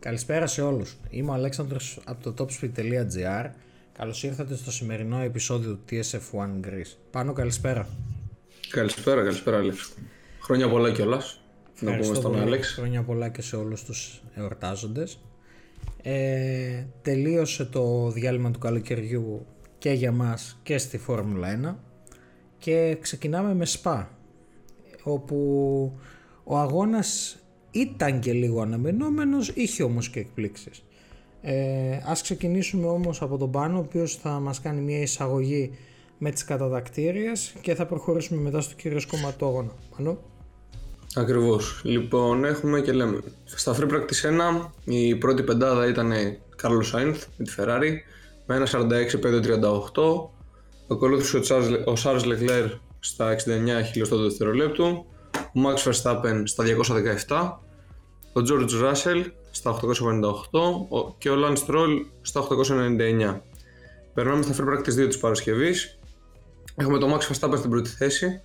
Καλησπέρα σε όλους. Είμαι ο Αλέξανδρος από το topspeed.gr. Καλώς ήρθατε στο σημερινό επεισόδιο του TSF1 Greece. Πάνω καλησπέρα. Καλησπέρα, καλησπέρα Άλεξ. Χρόνια πολλά κιόλας. Να πούμε στον Άλεξ. Χρόνια πολλά και σε όλους τους εορτάζοντες. Ε, τελείωσε το διάλειμμα του καλοκαιριού και για μας και στη Φόρμουλα 1 και ξεκινάμε με ΣΠΑ όπου ο αγώνας ήταν και λίγο αναμενόμενος, είχε όμως και εκπλήξεις. Ε, ας ξεκινήσουμε όμως από τον Πάνο, ο οποίος θα μας κάνει μια εισαγωγή με τις κατατακτήριες και θα προχωρήσουμε μετά στο κύριο σκοματόγωνο. Πάνο. Ακριβώς. Λοιπόν, έχουμε και λέμε. Στα Free Practice 1 η πρώτη πεντάδα ήταν Carlos Sainz με τη Ferrari με ένα 46-5-38. Ακολούθησε ο Charles Leclerc στα 69 χιλιοστό δευτερολέπτου ο Max Verstappen στα 217, ο George Russell στα 858 και ο Lance Stroll στα 899. Περνάμε στα free practice 2 της Παρασκευής. Έχουμε το Max Verstappen στην πρώτη θέση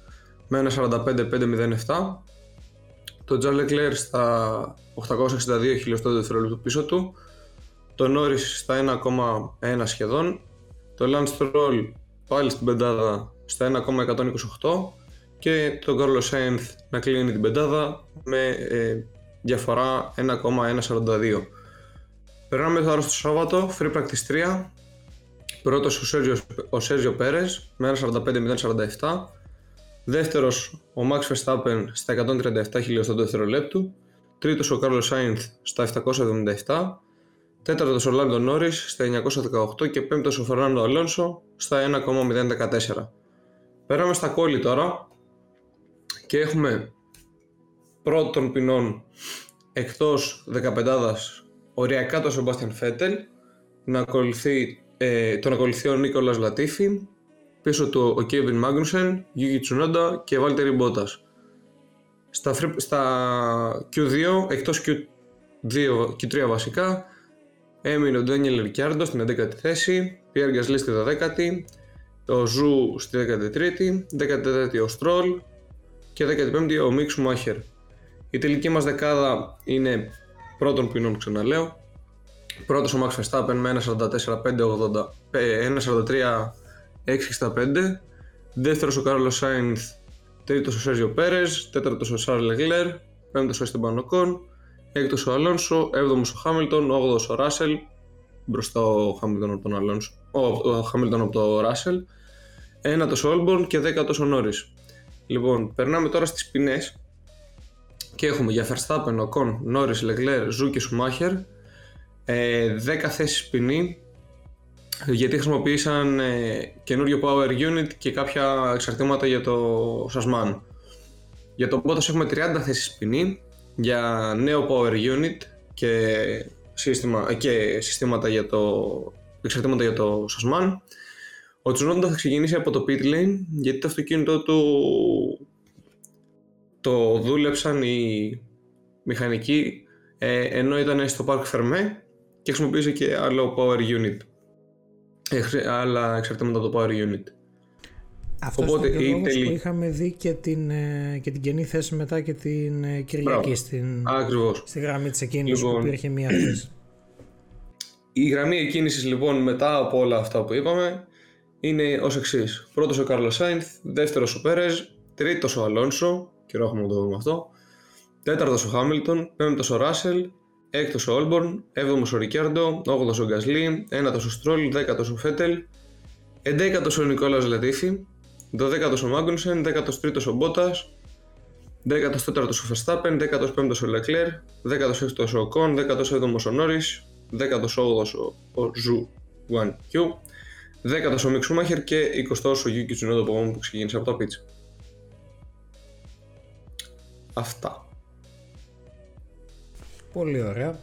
με ένα 45-507, το Charles Leclerc στα 862 χιλιοστό δευτερόλεπτο πίσω του, το Norris στα 1,1 σχεδόν, το Lance Stroll πάλι στην πεντάδα στα 1,128 και τον Carlos Sainz να κλείνει την πεντάδα με ε, διαφορά 1,142. Περνάμε τώρα στο Σάββατο, Free Practice 3. Πρώτος ο Σέργιο, ο Σέργιο Πέρες με 1.45.047. Δεύτερος ο Max Verstappen στα 137 χιλιοστό δευτερολέπτου. Τρίτος ο Carlos Sainz στα 777. Τέταρτος ο Lando Norris στα 918 και πέμπτος ο Fernando Alonso στα 1,014. Περάμε στα κόλλη τώρα και έχουμε πρώτων ποινών εκτός 15 οριακά το Σεμπάστιαν Φέτελ να ακολουθεί, ε, τον ακολουθεί ο Νίκολας Λατίφη πίσω του ο Κέβιν Μάγνουσεν, Γιούγι Τσουνόντα και Βάλτερη Μπότας. Στα, στα Q2, εκτός Q2 Q3 βασικά, έμεινε ο Ντάνιελ Ρικιάρντο στην 11η θέση, Πιέρ Γκασλί στη 12η, ο Ζου στη 13η, 14η ο Στρόλ, και 15η ο Μικ Σούμαχερ. Η τελική μας δεκάδα είναι προ των ποινών ξαναλέω. Πρώτος ο Max Verstappen με 1.43-665. Δεύτερος ο Κάρλος Σάινθ. Τρίτος ο Σέρζιο Πέρες. Τέταρτος ο Σαρλ Λεκλέρ. Πέμπτος ο Esteban Ocon. Έκτος ο Αλόνσο. Έβδομος ο Χάμιλτον. Όγδοος ο Ράσελ. Μπροστά ο Χάμιλτον από τον Αλόνσο. Ο, Χάμιλτον από τον Ράσελ. Ένατος ο Άλμπον και δέκατος ο Νόρις. Λοιπόν, περνάμε τώρα στις ποινές και έχουμε για Verstappen, Ocon, Norris, Leclerc, Ζου και Schumacher 10 ε, θέσεις ποινή γιατί χρησιμοποίησαν ε, καινούριο power unit και κάποια εξαρτήματα για το Sasman. Για τον Bottas έχουμε 30 θέσεις ποινή για νέο power unit και, σύστημα, και συστήματα για το, εξαρτήματα για το Sasman. Ο Τσουνόντα θα ξεκινήσει από το pit lane γιατί το αυτοκίνητό του το δούλεψαν οι μηχανικοί ε, ενώ ήταν στο Park Fermé και χρησιμοποίησε και άλλο power unit. Ε, άλλα εξαρτήματα από το power unit. Αυτός Οπότε, είναι ο που είχαμε δει και την, ε, και την καινή θέση μετά και την ε, Κυριακή στην, στη γραμμή της εκκίνησης λοιπόν, που υπήρχε μία θέση. Η γραμμή εκκίνησης λοιπόν μετά από όλα αυτά που είπαμε είναι ως εξής. Πρώτος ο Κάρλος Σάινθ, δεύτερος ο Πέρες, τρίτος ο Αλόνσο, και έχουμε να το δούμε αυτό, τέταρτος ο Χάμιλτον, πέμπτος ο Ράσελ, έκτος ο Άλμπον, έβδομος ο Ρικιάρντο, όγδοος ο Γκασλί, ένατος ο Στρόλ, δέκατος ο Φέτελ, εντέκατος ο Νικόλας Λατίφη, δωδέκατος ο Μάγκνουσεν, δέκατος τρίτος ο Μπότας, 14ο ο Φερστάπεν, 15ο ο Λεκλέρ, 16ο ο Οκόν, 17ο ο Νόρις, 18ο ο Ζου Γουάν Κιού, 19ο ο Μικ Σούμαχερ και 20ο ο Γιούκι Τσουνόντα που ξεκίνησε από τα pits. Αυτά. Πολύ ωραία.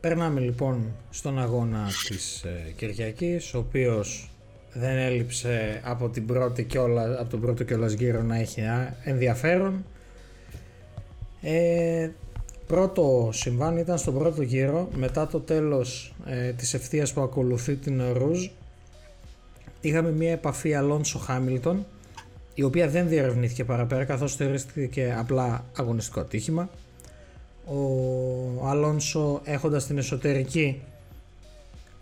Περνάμε λοιπόν στον αγώνα της ε, Κυριακής, ο οποίος δεν έλειψε από, την πρώτη κιόλα, από τον πρώτο κιόλας γύρο να έχει ενδιαφέρον. Ε, πρώτο συμβάν ήταν στον πρώτο γύρο, μετά το τέλος ε, της ευθείας που ακολουθεί την Ρουζ, είχαμε μια επαφή Αλόνσο Χάμιλτον η οποία δεν διερευνήθηκε παραπέρα καθώς θεωρήθηκε απλά αγωνιστικό ατύχημα. Ο Αλόνσο έχοντας την εσωτερική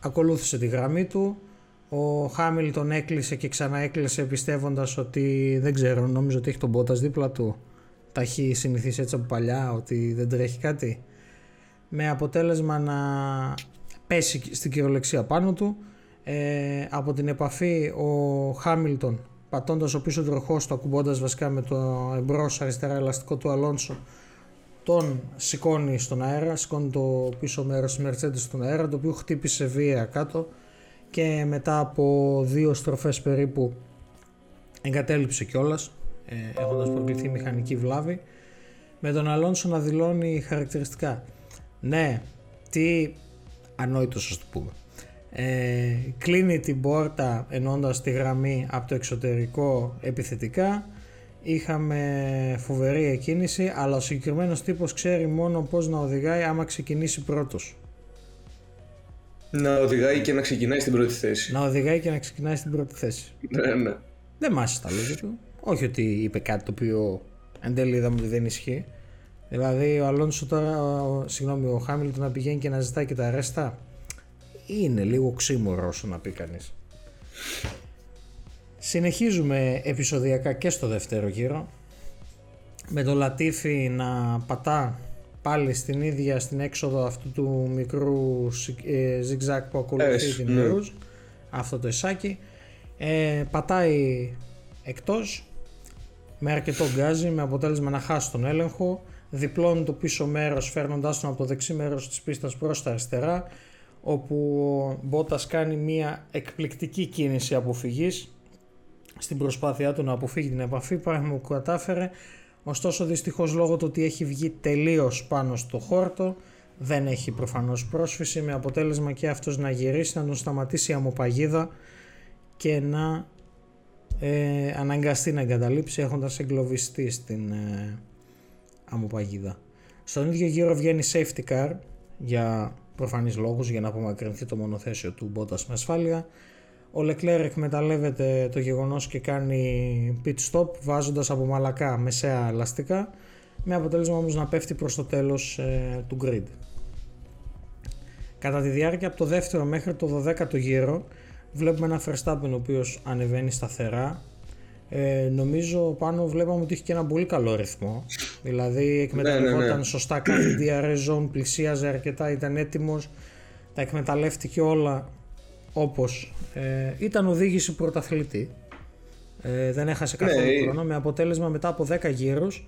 ακολούθησε τη γραμμή του. Ο Χάμιλτον έκλεισε και ξανά έκλεισε πιστεύοντας ότι δεν ξέρω, νομίζω ότι έχει τον Μπότας δίπλα του. Τα έχει συνηθίσει έτσι από παλιά ότι δεν τρέχει κάτι. Με αποτέλεσμα να πέσει στην κυριολεξία πάνω του. Ε, από την επαφή ο Χάμιλτον πατώντας ο πίσω τροχός του ακουμπώντας βασικά με το εμπρός αριστερά ελαστικό του Αλόνσο τον σηκώνει στον αέρα, σηκώνει το πίσω μέρος της Mercedes στον αέρα το οποίο χτύπησε βία κάτω και μετά από δύο στροφές περίπου εγκατέλειψε κιόλας, ε, έχοντας προκληθεί μηχανική βλάβη με τον Αλόνσο να δηλώνει χαρακτηριστικά. Ναι, τι ανόητος ας το πούμε ε, κλείνει την πόρτα ενώντας τη γραμμή από το εξωτερικό επιθετικά είχαμε φοβερή εκκίνηση αλλά ο συγκεκριμένος τύπος ξέρει μόνο πως να οδηγάει άμα ξεκινήσει πρώτος να οδηγάει και να ξεκινάει στην πρώτη θέση. Να οδηγάει και να ξεκινάει στην πρώτη θέση. Ναι, ναι. Δεν μάσησε τα λόγια του. Όχι ότι είπε κάτι το οποίο εν τέλει είδαμε ότι δεν ισχύει. Δηλαδή ο Αλόνσο τώρα, ο, συγγνώμη, ο Χάμιλτον να πηγαίνει και να ζητάει και τα ρέστα είναι λίγο ξύμορο όσο να πει κανείς. Συνεχίζουμε επεισοδιακά και στο δεύτερο γύρο με το Λατίφι να πατά πάλι στην ίδια στην έξοδο αυτού του μικρού ε, που ακολουθεί την ναι. αυτό το εσάκι ε, πατάει εκτός με αρκετό γκάζι με αποτέλεσμα να χάσει τον έλεγχο διπλώνει το πίσω μέρος φέρνοντάς τον από το δεξί μέρος της πίστας προς τα αριστερά όπου ο Μπότας κάνει μια εκπληκτική κίνηση αποφυγής στην προσπάθειά του να αποφύγει την επαφή, πράγμα που κατάφερε. Ωστόσο δυστυχώς λόγω του ότι έχει βγει τελείως πάνω στο χόρτο δεν έχει προφανώς πρόσφυση με αποτέλεσμα και αυτός να γυρίσει, να τον σταματήσει η αμοπαγίδα και να ε, αναγκαστεί να εγκαταλείψει έχοντας εγκλωβιστεί στην ε, αμοπαγίδα. Στον ίδιο γύρο βγαίνει safety car για προφανείς λόγους για να απομακρυνθεί το μονοθέσιο του Μπότας με ασφάλεια. Ο Λεκλέρ εκμεταλλεύεται το γεγονός και κάνει pit stop βάζοντας από μαλακά μεσαία ελαστικά με αποτέλεσμα όμως να πέφτει προς το τέλος ε, του grid. Κατά τη διάρκεια από το δεύτερο μέχρι το 12ο γύρο βλέπουμε ένα Verstappen ο οποίος ανεβαίνει σταθερά ε, νομίζω πάνω βλέπαμε ότι είχε και ένα πολύ καλό ρυθμό. Δηλαδή εκμεταλλευόταν ναι, ναι, ναι. σωστά κάθε DRS zone, πλησίαζε αρκετά, ήταν έτοιμος, τα εκμεταλλεύτηκε όλα όπως ε, ήταν οδήγηση πρωταθλητή. Ε, δεν έχασε καθόλου ναι, χρόνο με αποτέλεσμα μετά από 10 γύρους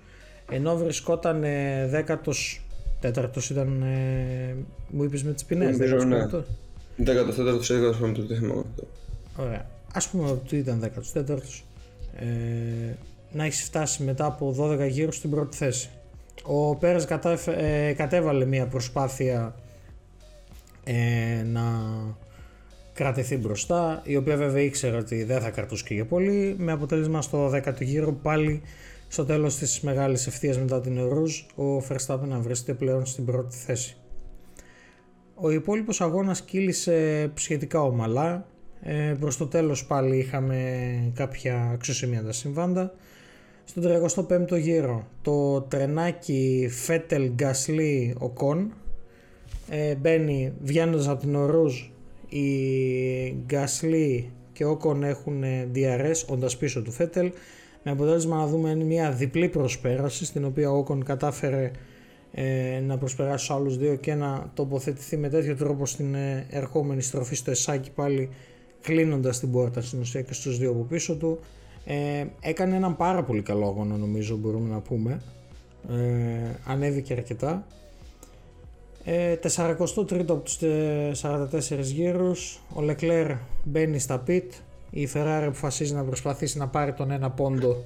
ενώ βρισκόταν ε, δέκατος τέταρτος ήταν ε, μου είπες με τις ποινές Νομίζω ναι δέκατος τέταρτος έδωσα με το θέμα αυτό Ωραία ας πούμε ότι ήταν δέκατος τέταρτος ε, να έχεις φτάσει μετά από 12 γύρους στην πρώτη θέση. Ο Πέρας ε, κατέβαλε μια προσπάθεια ε, να κρατηθεί μπροστά, η οποία βέβαια ήξερε ότι δεν θα κρατούσε και για πολύ, με αποτέλεσμα στο 10ο γύρο πάλι στο τέλος της μεγάλης ευθείας μετά την Eau Rouge, ο Verstappen να βρίσκεται πλέον στην πρώτη θέση. Ο υπόλοιπος αγώνας κύλησε σχετικά ομαλά, ε, προς το τέλος πάλι είχαμε κάποια αξιοσημείωτα συμβάντα. Στον 35ο γύρο το τρενάκι Φέτελ Γκασλί Οκόν ε, μπαίνει βγαίνοντας από την Eau Rouge οι Γκασλί και Οκόν έχουν DRS όντας πίσω του Φέτελ με αποτέλεσμα να δούμε μια διπλή προσπέραση στην οποία ο Όκον κατάφερε ε, να προσπεράσει στους άλλους δύο και να τοποθετηθεί με τέτοιο τρόπο στην ε, ερχόμενη στροφή στο Εσάκι πάλι κλείνοντας την πόρτα στην ουσία και στους δύο από πίσω του ε, έκανε έναν πάρα πολύ καλό αγώνα νομίζω μπορούμε να πούμε. Ε, ανέβηκε αρκετά. Ε, 43ο από τους 44 γύρους. Ο Λεκλέρ μπαίνει στα pit. Η Ferrari αποφασίζει να προσπαθήσει να πάρει τον ένα πόντο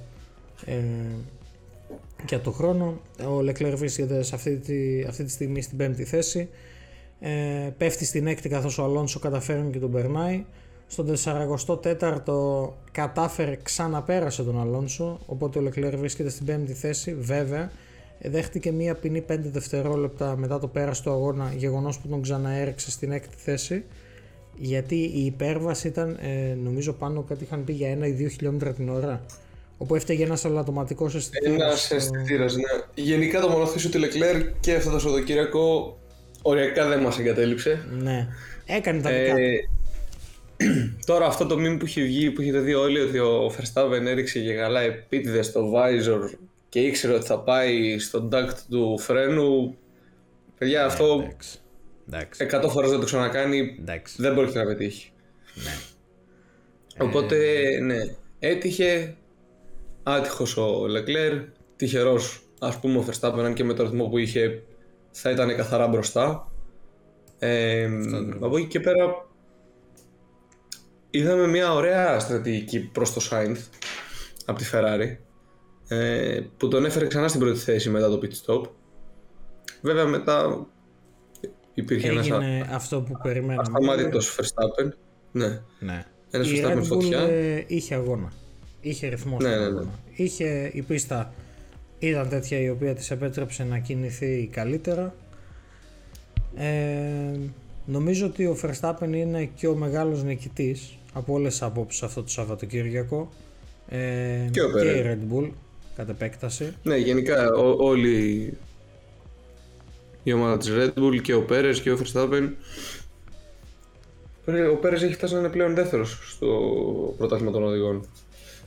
ε, για το χρόνο. Ο Λεκλέρ βρίσκεται σε αυτή τη, αυτή τη στιγμή στην πέμπτη θέση. Ε, πέφτει στην έκτη καθώς ο Αλόνσο καταφέρνει και τον περνάει στον 44ο κατάφερε ξαναπέρασε τον Αλόνσο, οπότε ο Λεκλέρ βρίσκεται στην 5η θέση. Βέβαια, δέχτηκε μία ποινή 5 δευτερόλεπτα μετά το πέρας του αγώνα, γεγονός που τον ξαναέριξε στην 6η θέση. Γιατί η υπέρβαση ήταν, ε, νομίζω πάνω κάτι είχαν πει για ένα ή δύο χιλιόμετρα την ώρα. Όπου έφταιγε ένας αλλατοματικό αισθητήρας. Ένας αισθητήρας, ναι. Γενικά το μονοθέσιο του Λεκλέρ και αυτό το Σαββατοκύριακο οριακά δεν μας εγκατέλειψε. Ναι. Έκανε τα δικά ε, Τώρα αυτό το meme που έχει βγει, που έχετε δει όλοι, ότι ο Verstappen έριξε και καλά επίτηδες στο visor και ήξερε ότι θα πάει στο duct του φρένου. Παιδιά, αυτό εντάξει. 100 φορές δεν το ξανακάνει. Εντάξει. Δεν μπορεί να πετύχει. Ναι. Οπότε, ε... ναι, έτυχε άτυχος ο Λεκλέρ, τυχερός ας πούμε ο Verstappen, αν και με το ρυθμό που είχε θα ήταν καθαρά μπροστά. Ε, από εκεί και πέρα είδαμε μια ωραία στρατηγική προς το Sainz από τη Ferrari ε, που τον έφερε ξανά στην πρώτη θέση μετά το pit stop. Βέβαια μετά υπήρχε Έγινε ένας αυτό που περιμέναμε. Ασταμάτητος Verstappen. Ναι. ναι. Ένας η Verstappen Red Bull φωτιά. Ε, είχε αγώνα. Είχε ρυθμό ναι, ναι, ναι. Είχε η πίστα ήταν τέτοια η οποία της επέτρεψε να κινηθεί καλύτερα. Ε, νομίζω ότι ο Verstappen είναι και ο μεγάλος νικητής από όλες τις απόψεις αυτό το Σαββατοκύριακο ε, και, και η Red Bull κατ' επέκταση. Ναι, γενικά ό, όλη η ομάδα της Red Bull και ο Πέρες και ο Verstappen ο Πέρες έχει φτάσει να είναι πλέον δεύτερος στο πρωτάθλημα των οδηγών.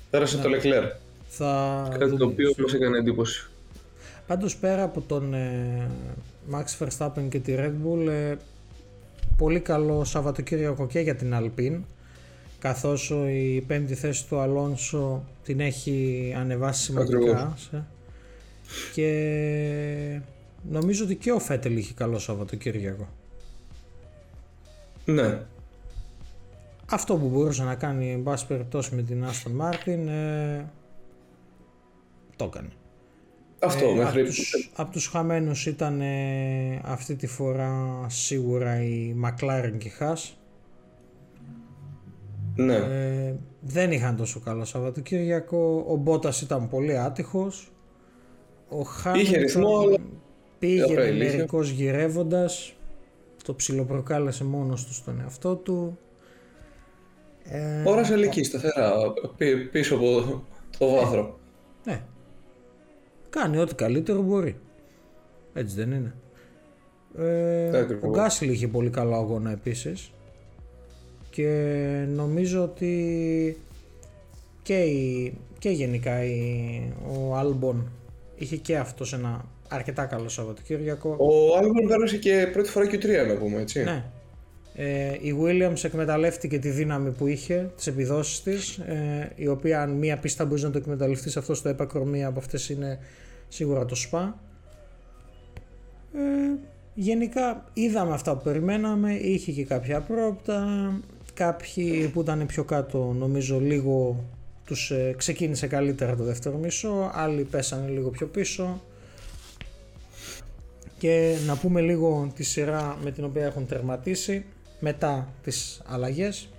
Πέρασε το Leclerc. Θα Κάτι το οποίο μας έκανε εντύπωση. Πάντως πέρα από τον ε, Max Verstappen και τη Red Bull ε, πολύ καλό Σαββατοκύριακο και για την Alpine καθώς η πέμπτη θέση του Αλόνσο την έχει ανεβάσει σημαντικά και νομίζω ότι και ο Φέτελ είχε καλό Σαββατοκύριακο. Ναι. Αυτό που μπορούσε να κάνει εν πάση περιπτώσει με την Aston Μάρτιν ε, το έκανε. Αυτό ε, μέχρι... Από τους, από τους χαμένους ήταν ε, αυτή τη φορά σίγουρα η McLaren και η Haas ναι. Ε, δεν είχαν τόσο καλό Σαββατοκύριακο. Ο Μπότας ήταν πολύ άτυχος. Ο Χάμιλτον πήγε μερικώς γυρεύοντας. Το ψιλοπροκάλεσε μόνος του στον εαυτό του. Ε, Όρασε ελική σταθερά πίσω από το βάθρο. Ναι. Κάνει ό,τι καλύτερο μπορεί. Έτσι δεν είναι. Ε, ο Γκάσιλ είχε πολύ καλό αγώνα επίσης και νομίζω ότι και, η, και γενικά η, ο Άλμπον είχε και αυτός ένα αρκετά καλό Σαββατοκύριακο. Ο Άλμπον πέρασε και πρώτη φορά και 3 να πούμε έτσι. Ναι. Ε, η Williams εκμεταλλεύτηκε τη δύναμη που είχε, τις επιδόσεις της, ε, η οποία αν μία πίστα μπορείς να το εκμεταλλευτείς σε αυτό στο έπακρο, μία από αυτές είναι σίγουρα το ΣΠΑ. Ε, γενικά είδαμε αυτά που περιμέναμε, είχε και κάποια πρόπτα, Κάποιοι που ήταν πιο κάτω νομίζω λίγο τους ε, ξεκίνησε καλύτερα το δεύτερο μισό, άλλοι πέσανε λίγο πιο πίσω και να πούμε λίγο τη σειρά με την οποία έχουν τερματίσει μετά τις αλλαγές.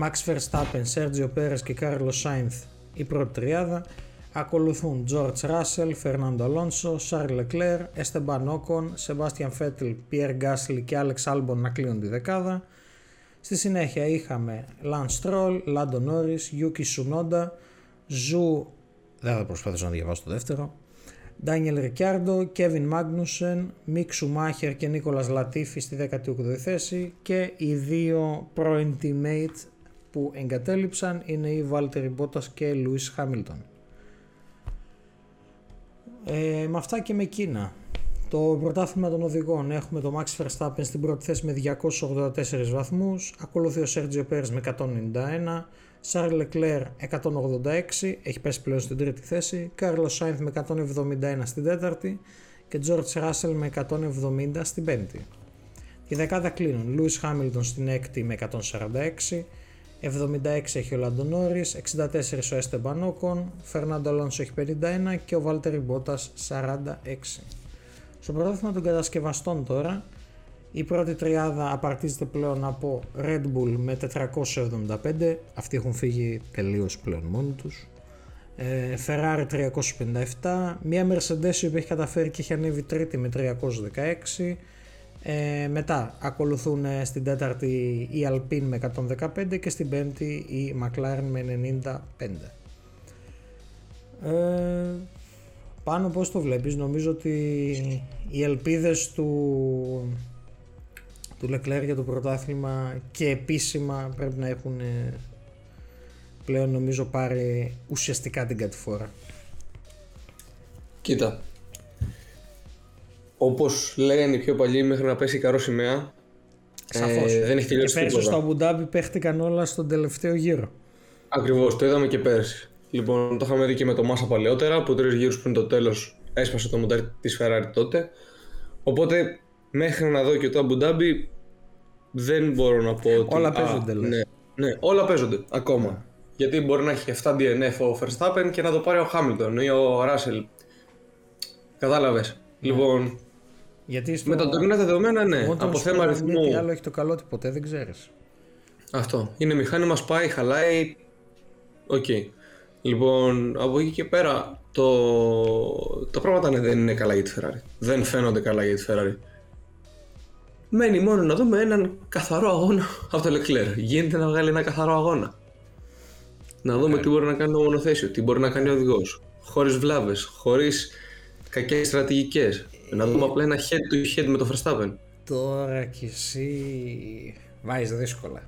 Max Verstappen, Sergio Perez και Carlos Sainz η πρώτη τριάδα. Ακολουθούν George Russell, Fernando Alonso, Charles Leclerc, Esteban Ocon, Sebastian Vettel, Pierre Gasly και Alex Albon να κλείνουν τη δεκάδα. Στη συνέχεια είχαμε Lance Stroll, Lando Norris, Yuki Tsunoda, Ζου, δεν θα προσπαθήσω να διαβάσω το δεύτερο, Daniel Ricciardo, Kevin Magnussen, Mick Schumacher και Νίκολας Λατίφη στη 18η θέση και οι δύο πρώην teammates που εγκατέλειψαν είναι οι Valtteri Bottas και Lewis Hamilton. Ε, με αυτά και με Κίνα. Το πρωτάθλημα των οδηγών. Έχουμε το Max Verstappen στην πρώτη θέση με 284 βαθμούς, ακολουθεί ο Sergio Perez με 191, Charles Leclerc 186, έχει πέσει πλέον στην τρίτη θέση, Carlos Sainz με 171 στην τέταρτη. Και George Russell με 170 στην πέμπτη. Η δεκάδα κλείνουν. Lewis Hamilton στην έκτη με 146, 76 έχει ο Lando Norris, 64 ο Esteban Ocon, Fernando Alonso έχει 51 και ο Valtteri Bottas 46. Στο πρωτάθλημα των κατασκευαστών τώρα, η πρώτη τριάδα απαρτίζεται πλέον από Red Bull με 475, αυτοί έχουν φύγει τελείως πλέον μόνοι τους. Ε, Ferrari 357, μια Mercedes η οποία έχει καταφέρει και έχει ανέβει τρίτη με 316. Ε, μετά ακολουθούν ε, στην τέταρτη η Alpine με 115 και στην πέμπτη η McLaren με 95. Ε, πάνω πώς το βλέπεις, νομίζω ότι οι ελπίδες του, του Leclerc για το πρωτάθλημα και επίσημα πρέπει να έχουν ε, πλέον νομίζω πάρει ουσιαστικά την κατηφόρα. Κοίτα, όπως λέγανε οι πιο παλιοί μέχρι να πέσει η καρό σημαία, Σαφώς. Ε, δεν έχει τελειώσει και πέρσι στο Αμπουντάμπι παίχτηκαν όλα στον τελευταίο γύρο. Ακριβώς, το είδαμε και πέρσι. Λοιπόν, το είχαμε δει και με το Μάσα παλαιότερα, που τρεις γύρους πριν το τέλος έσπασε το μοντάρι της Ferrari τότε. Οπότε μέχρι να δω και το Αμπουντάμπι δεν μπορώ να πω ότι. Όλα παίζονται, ναι, ναι, όλα παίζονται ακόμα. Ναι. Γιατί μπορεί να έχει 7 DNF ο Verstappen και να το πάρει ο Χάμιλτον ή ο Ράσελ. Κατάλαβες. Ναι. Λοιπόν. Γιατί στο... Με τα τωρινά δεδομένα, ναι. από θέμα αριθμού. Τι άλλο έχει το καλό ότι ποτέ δεν ξέρεις. Αυτό. Είναι μηχάνημα, σπάει, χαλάει. OK. Okay. Λοιπόν, από εκεί και πέρα, το... τα πράγματα ναι, δεν είναι καλά για τη Ferrari. Δεν φαίνονται καλά για τη Ferrari. Μένει μόνο να δούμε έναν καθαρό αγώνα από το Leclerc. Γίνεται να βγάλει ένα καθαρό αγώνα. Να δούμε τι μπορεί να κάνει ο μονοθέσιο, τι μπορεί να κάνει ο οδηγός. Χωρίς βλάβες, χωρίς κακές στρατηγικές. Να δούμε απλά ένα head to head με το Verstappen. Τώρα κι εσύ βάζεις δύσκολα.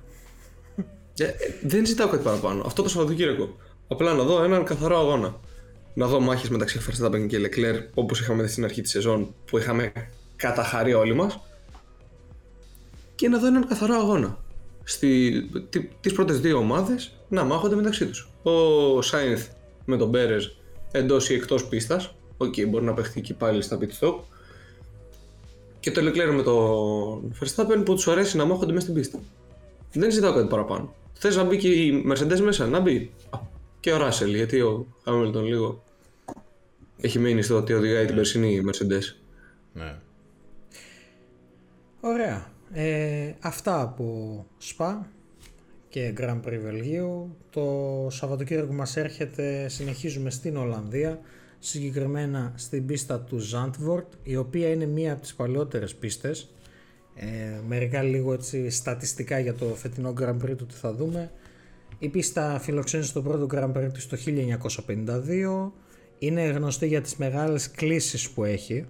Ε, δεν ζητάω κάτι παραπάνω. Αυτό το Σαββατοκύριακο. Απλά να δω έναν καθαρό αγώνα. Να δω μάχες μεταξύ Verstappen και Leclerc όπως είχαμε δει στην αρχή της σεζόν που είχαμε καταχαρεί όλοι μας. Και να δω έναν καθαρό αγώνα. Στι, τις πρώτες δύο ομάδες να μάχονται μεταξύ τους. Ο Σάινθ με τον Πέρεζ εντός ή εκτός πίστας. OK, okay, μπορεί να παιχτεί και πάλι στα pit stop. Και το Leclerc με τον Verstappen που τους αρέσει να μάχονται μέσα στην πίστα. Δεν ζητάω κάτι παραπάνω. Θες να μπει και η Mercedes μέσα, να μπει. Και ο Ράσελ, γιατί ο Χάμιλτον λίγο έχει μείνει στο ότι οδηγάει την περσινή Mercedes. Ναι. Ωραία. Ε, αυτά από ΣΠΑ και Grand Prix Βελγίου. Το Σαββατοκύριακο μας έρχεται, συνεχίζουμε στην Ολλανδία, συγκεκριμένα στην πίστα του Zandvoort, η οποία είναι μία από τις παλαιότερες πίστες. Ε, μερικά λίγο έτσι στατιστικά για το φετινό Grand Prix του τι θα δούμε. Η πίστα φιλοξένησε το πρώτο Grand Prix το 1952. Είναι γνωστή για τις μεγάλες κλήσεις που έχει.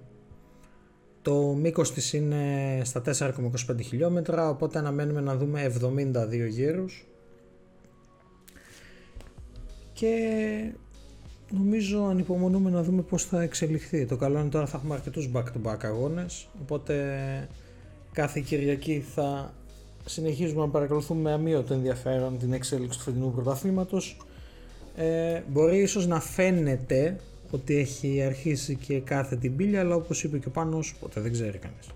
Το μήκος της είναι στα 4,25 χιλιόμετρα, οπότε αναμένουμε να δούμε 72 γύρους. Και νομίζω ανυπομονούμε να δούμε πώς θα εξελιχθεί. Το καλό είναι τώρα θα έχουμε αρκετούς back-to-back αγώνες, οπότε κάθε Κυριακή θα συνεχίζουμε να παρακολουθούμε με αμύωτο ενδιαφέρον την εξέλιξη του φετινού πρωταθλήματος. Ε, μπορεί ίσως να φαίνεται ότι έχει αρχίσει και κάθε την πύλια, αλλά όπως είπε και ο Πάνος, ποτέ δεν ξέρει κανείς.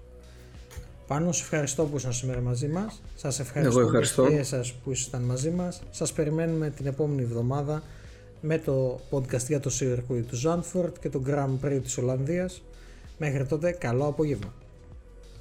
Πάνω, σε ευχαριστώ που ήσασταν σήμερα μαζί μας. Σας ευχαριστώ, Εγώ ευχαριστώ. και εσάς που ήσασταν μαζί μας. Σας περιμένουμε την επόμενη εβδομάδα με το podcast για το Circuit του Zandvoort και το Grand Prix της Ολλανδίας. Μέχρι τότε, καλό απόγευμα.